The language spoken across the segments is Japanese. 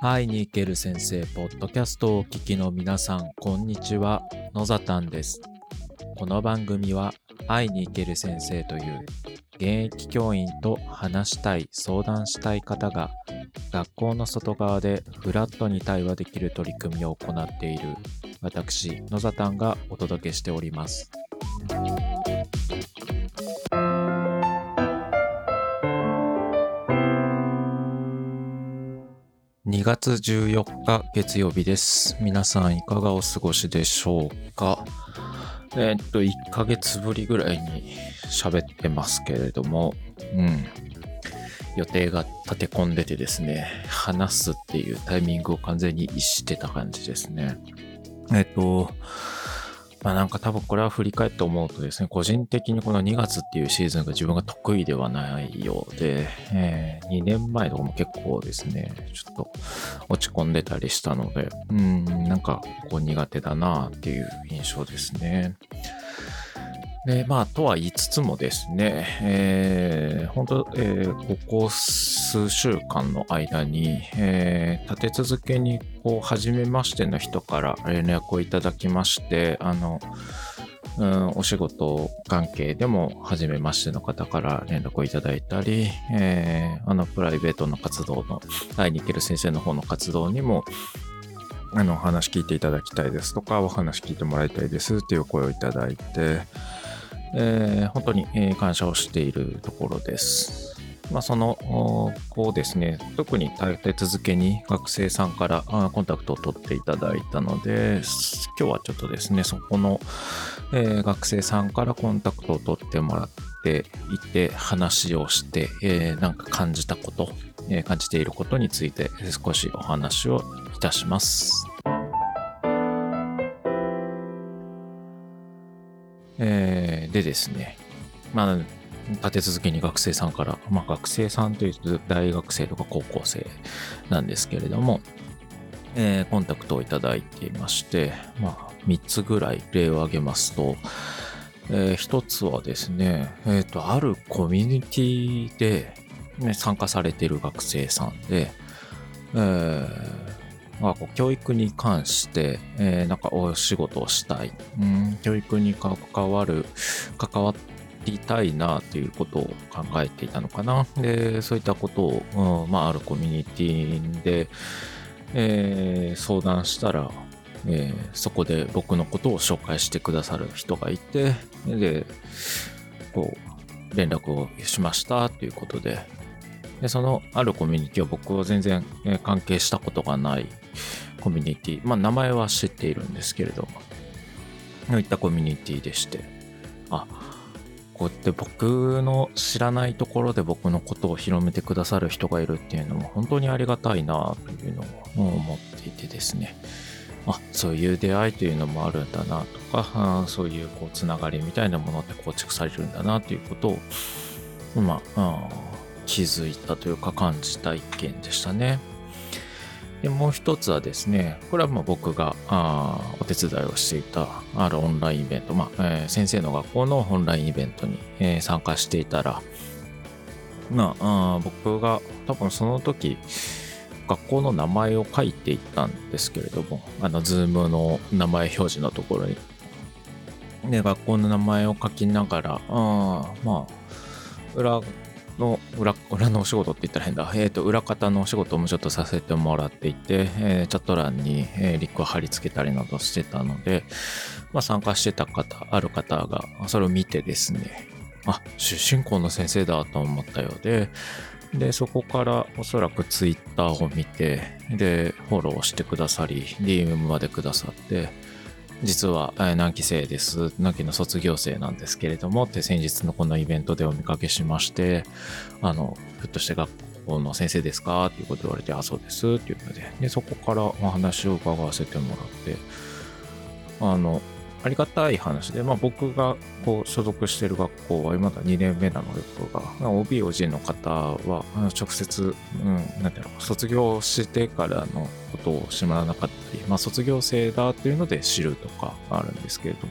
会いに行ける先生、ポッドキャストをお聞きの皆さん、こんにちは。野ざたんです。この番組は、会いに行ける先生という、現役教員と話したい、相談したい方が、学校の外側でフラットに対話できる取り組みを行っている、私、野ざたんがお届けしております。2月14日月曜日です。皆さんいかがお過ごしでしょうか？えーっと、1ヶ月ぶりぐらいに喋ってますけれども、うん。予定が立て込んでてですね、話すっていうタイミングを完全に逸してた感じですね。えーっと、まあなんか多分これは振り返って思うとですね、個人的にこの2月っていうシーズンが自分が得意ではないようで、えー2年前とかも結構ですね、ちょっと落ち込んでたりしたので、うん、なんかこう苦手だなっていう印象ですね。で、まあ、とは言いつつもですね、えー本当、えーここ数週間の間に、えー立て続けに、こう、初めましての人から連絡をいただきまして、あの、うん、お仕事関係でも初めましての方から連絡をいただいたり、えーあの、プライベートの活動の、会いに行ける先生の方の活動にも、あの、お話聞いていただきたいですとか、お話聞いてもらいたいですっていう声をいただいて、えー本当に、え感謝をしているところです。まあ、その、おこうですね、特に立て続けに学生さんからコンタクトを取っていただいたので、今日はちょっとですね、そこの、え学生さんからコンタクトを取ってもらっていて、話をして、えなんか感じたこと、え感じていることについて少しお話をいたします。えーでですね、まあ、立て続けに学生さんから、まあ、学生さんというと大学生とか高校生なんですけれども、えーコンタクトをいただいていまして、まあ、3つぐらい例を挙げますと、え1つはですね、えっ、と、あるコミュニティで、ね、参加されている学生さんで、えーまあ、こう教育に関して、えーなんかお仕事をしたい、うん、教育に関わる、関わりたいなということを考えていたのかな。で、そういったことを、うんまあ、あるコミュニティで、えー相談したら、えーそこで僕のことを紹介してくださる人がいて、で、こう、連絡をしましたということで、で、そのあるコミュニティを僕は全然関係したことがない。コミュニティ、まあ名前は知っているんですけれども、そういったコミュニティでして、あ、こうやって僕の知らないところで僕のことを広めてくださる人がいるっていうのも本当にありがたいなというのを思っていてですね、あ、そういう出会いというのもあるんだなとか、そういうこうつながりみたいなものって構築されるんだなということを、まあ、気づいたというか感じた一件でしたね。でもう一つはですね、これはまあ僕があお手伝いをしていたあるオンラインイベント、まあえー先生の学校のオンラインイベントに、えー参加していたら、まあ、あ僕が多分その時、学校の名前を書いていったんですけれども、あの、 Zoom の名前表示のところに。で、学校の名前を書きながら、あまあ、裏の、裏、裏のお仕事って言ったら変だ。えっ、と、裏方のお仕事もちょっとさせてもらっていて、えーチャット欄に、えーリンクを貼り付けたりなどしてたので、まあ、参加してた方、ある方が、それを見てですね、あ、出身校の先生だと思ったようで、で、そこからおそらくツイッターを見て、で、フォローしてくださり、DM までくださって、実は、え何期生です。何期の卒業生なんですけれども、って先日のこのイベントでお見かけしまして、あの、ふっとして学校の先生ですか？っていうこと言われて、あ、そうです。っていうので、で、そこからお話を伺わせてもらって、あの、ありがたい話で、まあ僕がこう所属してる学校はまだ2年目なので、僕が、まあ OB、OG の方は、直接、うん、なんていうの、卒業してからのことを知らなかったり、まあ卒業生だっていうので知るとかあるんですけれど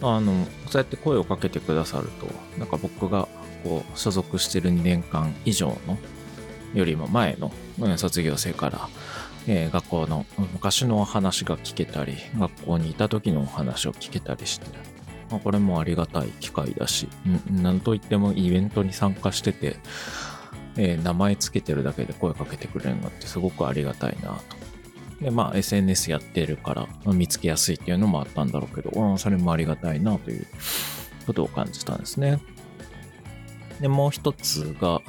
も、あの、そうやって声をかけてくださると、なんか僕がこう所属してる2年間以上のよりも前の卒業生から、えー、学校の昔のお話が聞けたり学校にいた時のお話を聞けたりして、まあ、これもありがたい機会だし何といってもイベントに参加してて、えー、名前つけてるだけで声かけてくれるのってすごくありがたいなと。で、まあ SNS やってるから見つけやすいっていうのもあったんだろうけど、それもありがたいなということを感じたんですね。で、もう一つが、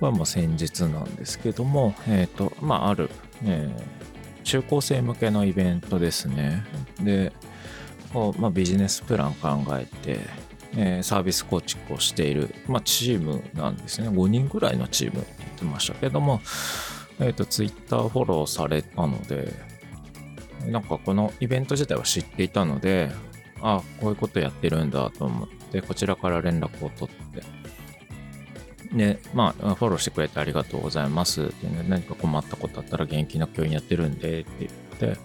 これも先日なんですけども、えっ、ー、と、まあ、ある、えー、中高生向けのイベントですね。で、こうまあ、ビジネスプラン考えて、えー、サービス構築をしている、まあ、チームなんですね。5人ぐらいのチームって言ってましたけども、えっ、ー、と、ツイッターフォローされたので、なんかこのイベント自体は知っていたので、あこういうことやってるんだと思って、こちらから連絡を取って、で、まあ、フォローしてくれてありがとうございますって、ね、何か困ったことあったら元気な教員やってるんでって言って、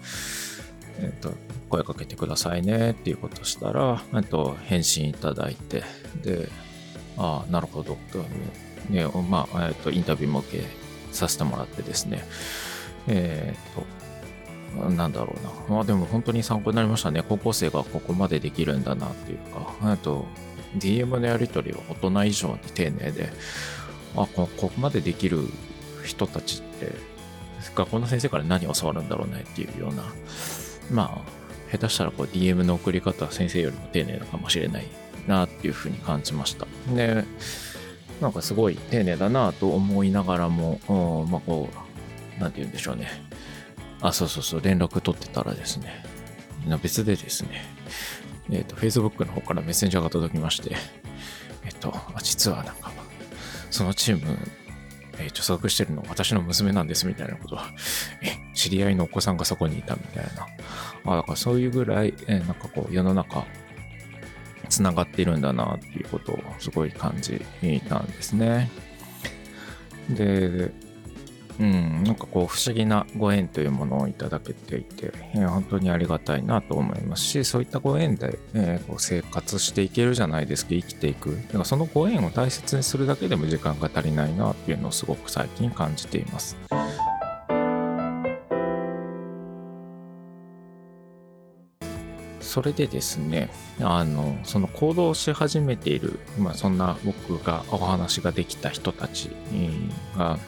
えっ、と、声かけてくださいねっていうことしたら、えっと、返信いただいて、で、ああ、なるほど、と、ね、まあ、えっと、インタビューも受けさせてもらってですね、えっ、と、なんだろうな。まあでも本当に参考になりましたね。高校生がここまでできるんだなっていうか、と、DM のやり取りは大人以上に丁寧で、あ、ここまでできる人たちって、学校の先生から何を教わるんだろうねっていうような、まあ、下手したらこう DM の送り方は先生よりも丁寧なのかもしれないなっていうふうに感じました。で、なんかすごい丁寧だなと思いながらも、まあこう、なんて言うんでしょうね。あ、そうそうそう、連絡取ってたらですね、別でですね、えっ、ー、と、Facebook の方からメッセンジャーが届きまして、えっ、ー、と、実はなんか、そのチーム、えー、所属してるの私の娘なんですみたいなことは、え、知り合いのお子さんがそこにいたみたいな。あ、だからそういうぐらい、えなんかこう、世の中、つながっているんだなっていうことをすごい感じたんですね。で、うん、なんかこう不思議なご縁というものをいただけていて、えー、本当にありがたいなと思いますし、そういったご縁で、えー、こう生活していけるじゃないですか、生きていく。だかそのご縁を大切にするだけでも時間が足りないなっていうのをすごく最近感じています。それでですね、あの、その行動し始めている、まあそんな僕がお話ができた人たちが、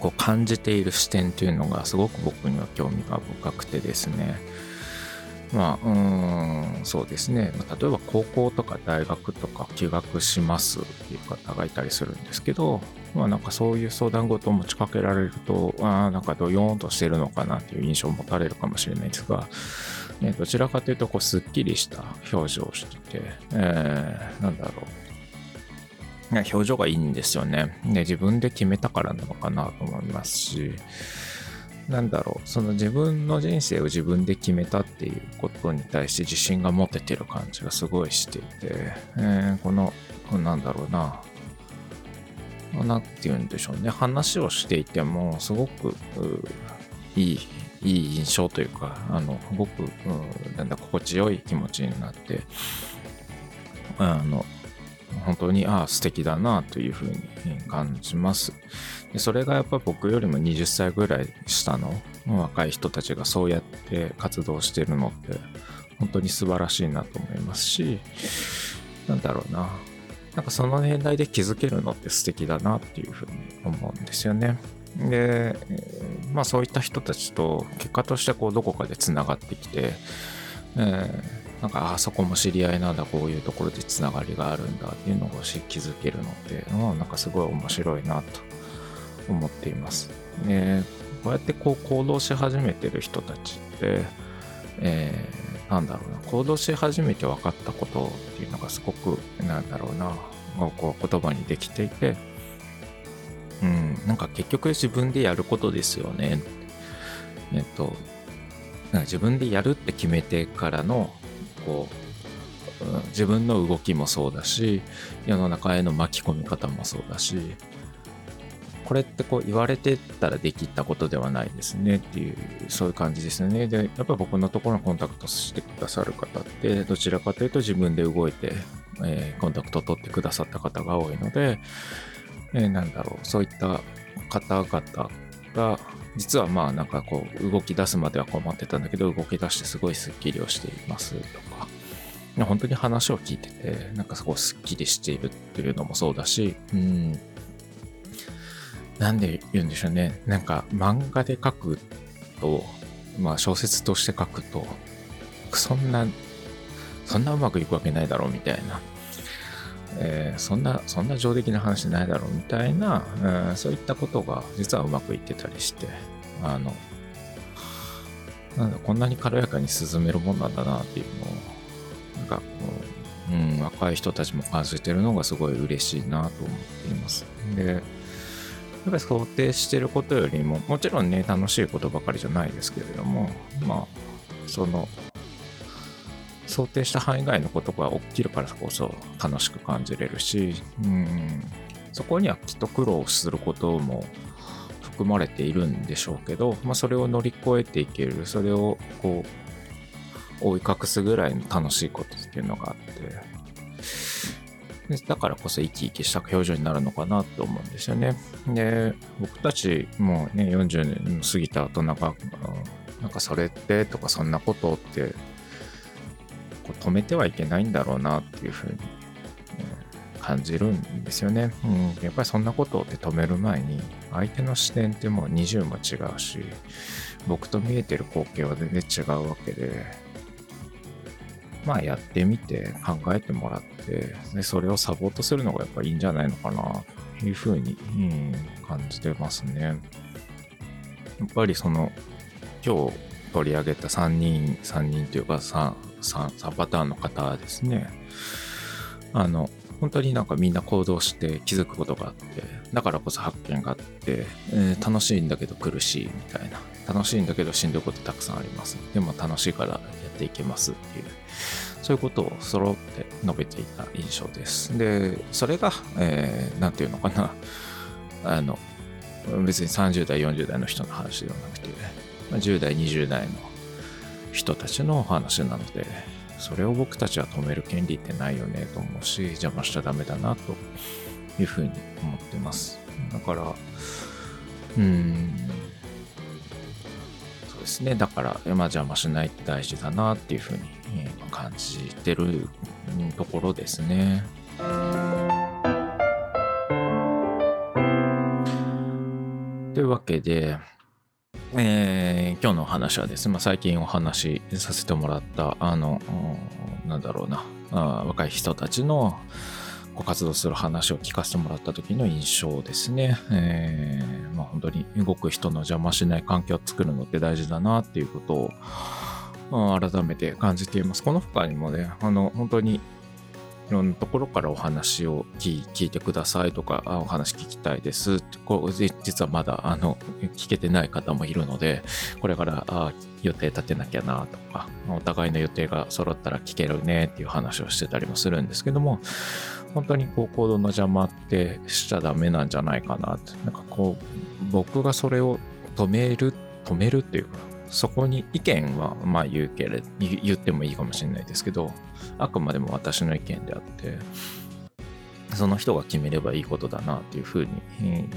こう感じている視点というのがすごく僕には興味が深くてですね。まあうんそうですね。例えば高校とか大学とか休学しますっていう方がいたりするんですけどまあなんかそういう相談事を持ちかけられるとあなんかどよーんとしてるのかなっていう印象を持たれるかもしれないですが、ね、どちらかというとこうすっきりした表情をしてて、えー、なんだろう。表情がいいんですよね。で、自分で決めたからなのかなと思いますし、なんだろう、その自分の人生を自分で決めたっていうことに対して自信が持ててる感じがすごいしていて、えー、この、なんだろうな、なんて言うんでしょうね、話をしていても、すごくいい、いい印象というか、あの、すごく、なんだ、心地よい気持ちになって、あの、本当に、ああ、素敵だなというふうに感じます。でそれがやっぱ僕よりも20歳ぐらい下の若い人たちがそうやって活動してるのって本当に素晴らしいなと思いますし、なんだろうな。なんかその年代で気づけるのって素敵だなっていうふうに思うんですよね。で、まあそういった人たちと結果としてこうどこかでつながってきて、えーなんかあそこも知り合いなんだこういうところでつながりがあるんだっていうのを気づけるので、うん、なんかすごい面白いなと思っています。でこうやってこう行動し始めてる人たちって、えー、なんだろうな。行動し始めて分かったことっていうのがすごくなんだろうな。こう言葉にできていて、うん、なんか結局自分でやることですよね。えっと、自分でやるって決めてからのこう、うん、自分の動きもそうだし世の中への巻き込み方もそうだしこれってこう言われてたらできたことではないですねっていう、そういう感じですね。で、やっぱ僕のところのコンタクトしてくださる方って、どちらかというと自分で動いて、えー、コンタクトを取ってくださった方が多いので、えー、なんだろう、そういった方々が、実はまあなんかこう動き出すまでは困ってたんだけど、動き出してすごいスッキリをしていますとか、本当に話を聞いてて、なんかすごいスッキリしているっていうのもそうだし、うん、なんで言うんでしょうね。なんか漫画で書くと、まあ小説として書くと、そんな、そんなうまくいくわけないだろうみたいな。えー、そんな、そんな上出来な話ないだろうみたいな、えー、そういったことが実はうまくいってたりして、あの、なんだ、こんなに軽やかに進めるもんなんだなっていうのを、なんかこう、うん、若い人たちも感じてるのがすごい嬉しいなと思っています。で、やっぱり想定してることよりも、もちろんね、楽しいことばかりじゃないですけれども、まあ、その、想定した範囲外のことが起きるからこそ楽しく感じれるし、うん、そこにはきっと苦労することも含まれているんでしょうけど、まあ、それを乗り越えていける、それをこう、覆い隠すぐらいの楽しいことっていうのがあってで、だからこそ生き生きした表情になるのかなと思うんですよね。で、僕たちもうね、40年過ぎた後なん、なんかそれってとかそんなことってこう止めてはいけないんだろうなっていうふうに、感じるんですよね、うん。やっぱりそんなことって止める前に相手の視点ってもう20も違うし僕と見えてる光景は全然違うわけでまあやってみて考えてもらって、でそれをサポートするのがやっぱいいんじゃないのかな、というふうに、うん、感じてますね。やっぱりその、今日取り上げた3人、3人というか 3, 3, 3パターンの方ですね。あの、本当になんかみんな行動して気づくことがあって、だからこそ発見があって、えー、楽しいんだけど苦しいみたいな。楽しいんだけどしんどいことたくさんあります。でも楽しいからやっていけますっていう。そういうことを揃って述べていた印象です。で、それが、えー、ていうのかな。あの、別に30代、40代の人の話ではなくて、10代、20代の人たちの話なので、それを僕たちは止める権利ってないよねと思うし、邪魔しちゃダメだなというふうに思ってます。だから、うん、そうですね。だから、まあ、邪魔しないって大事だなっていうふうに感じてるところですね。というわけで、えー、今日のお話はですね、まあ、最近お話しさせてもらった、あの、なんだろうな、あ若い人たちのご活動する話を聞かせてもらった時の印象ですね。えー、まあ、本当に動く人の邪魔しない環境を作るのって大事だなっていうことを、改めて感じています。この他にもね、あの、本当にいろんなところからお話を聞いてくださいとか、お話聞きたいですこう実はまだあの聞けてない方もいるので、これからあ予定立てなきゃなとか、お互いの予定が揃ったら聞けるねっていう話をしてたりもするんですけども、本当にこう行動の邪魔ってしちゃダメなんじゃないかなって。なんかこう、僕がそれを止める、止めるっていうか、そこに意見はまあ言うけれ言ってもいいかもしれないですけどあくまでも私の意見であってその人が決めればいいことだなっていうふうに、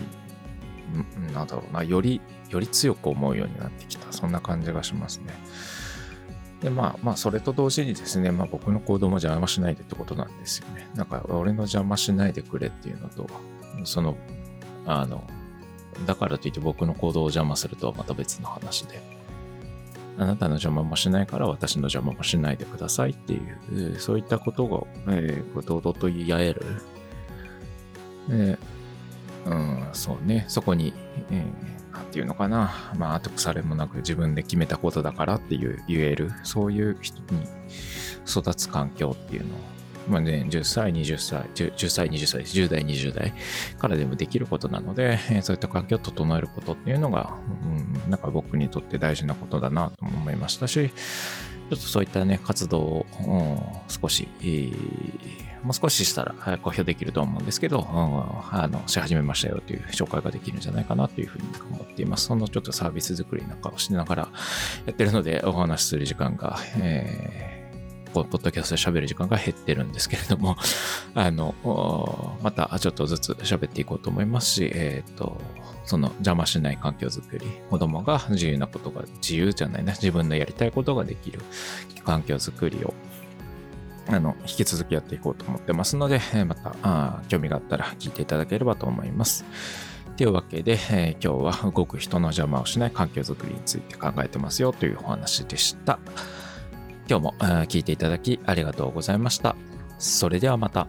なんだろうなよりより強く思うようになってきた。そんな感じがしますね。でまあまあそれと同時にですね、まあ、僕の行動も邪魔しないでってことなんですよね。なんか俺の邪魔しないでくれっていうのとそのあのだからといって僕の行動を邪魔するとはまた別の話で。あなたの邪魔もしないから私の邪魔もしないでくださいっていう、そういったことが、えー、堂々と言い合える。えー、うん、そうね、そこに、えー、なんていうのかな、まあ、後腐れもなく自分で決めたことだからっていう言える、そういう人に育つ環境っていうのをまあね、10歳、20歳、10, 10歳、20歳、10代、20代からでもできることなので、そういった環境を整えることっていうのが、うん、なんか僕にとって大事なことだなと思いましたし、ちょっとそういったね、活動を、うん少し、えー、もう少ししたら公表できると思うんですけど、うん、あの、し始めましたよという紹介ができるんじゃないかなというふうに思っています。そのちょっとサービス作りなんかをしながらやってるので、お話しする時間が、えーポッドキャストで喋る時間が減ってるんですけれども、あの、またちょっとずつ喋っていこうと思いますし、えっ、ー、と、その邪魔しない環境づくり、子供が自由なことが、自由じゃないな、自分のやりたいことができる環境づくりを、あの、引き続きやっていこうと思ってますので、また、あ興味があったら聞いていただければと思います。というわけで、えー、今日は動く人の邪魔をしない環境づくりについて考えてますよというお話でした。今日も聞いていただきありがとうございました。それではまた。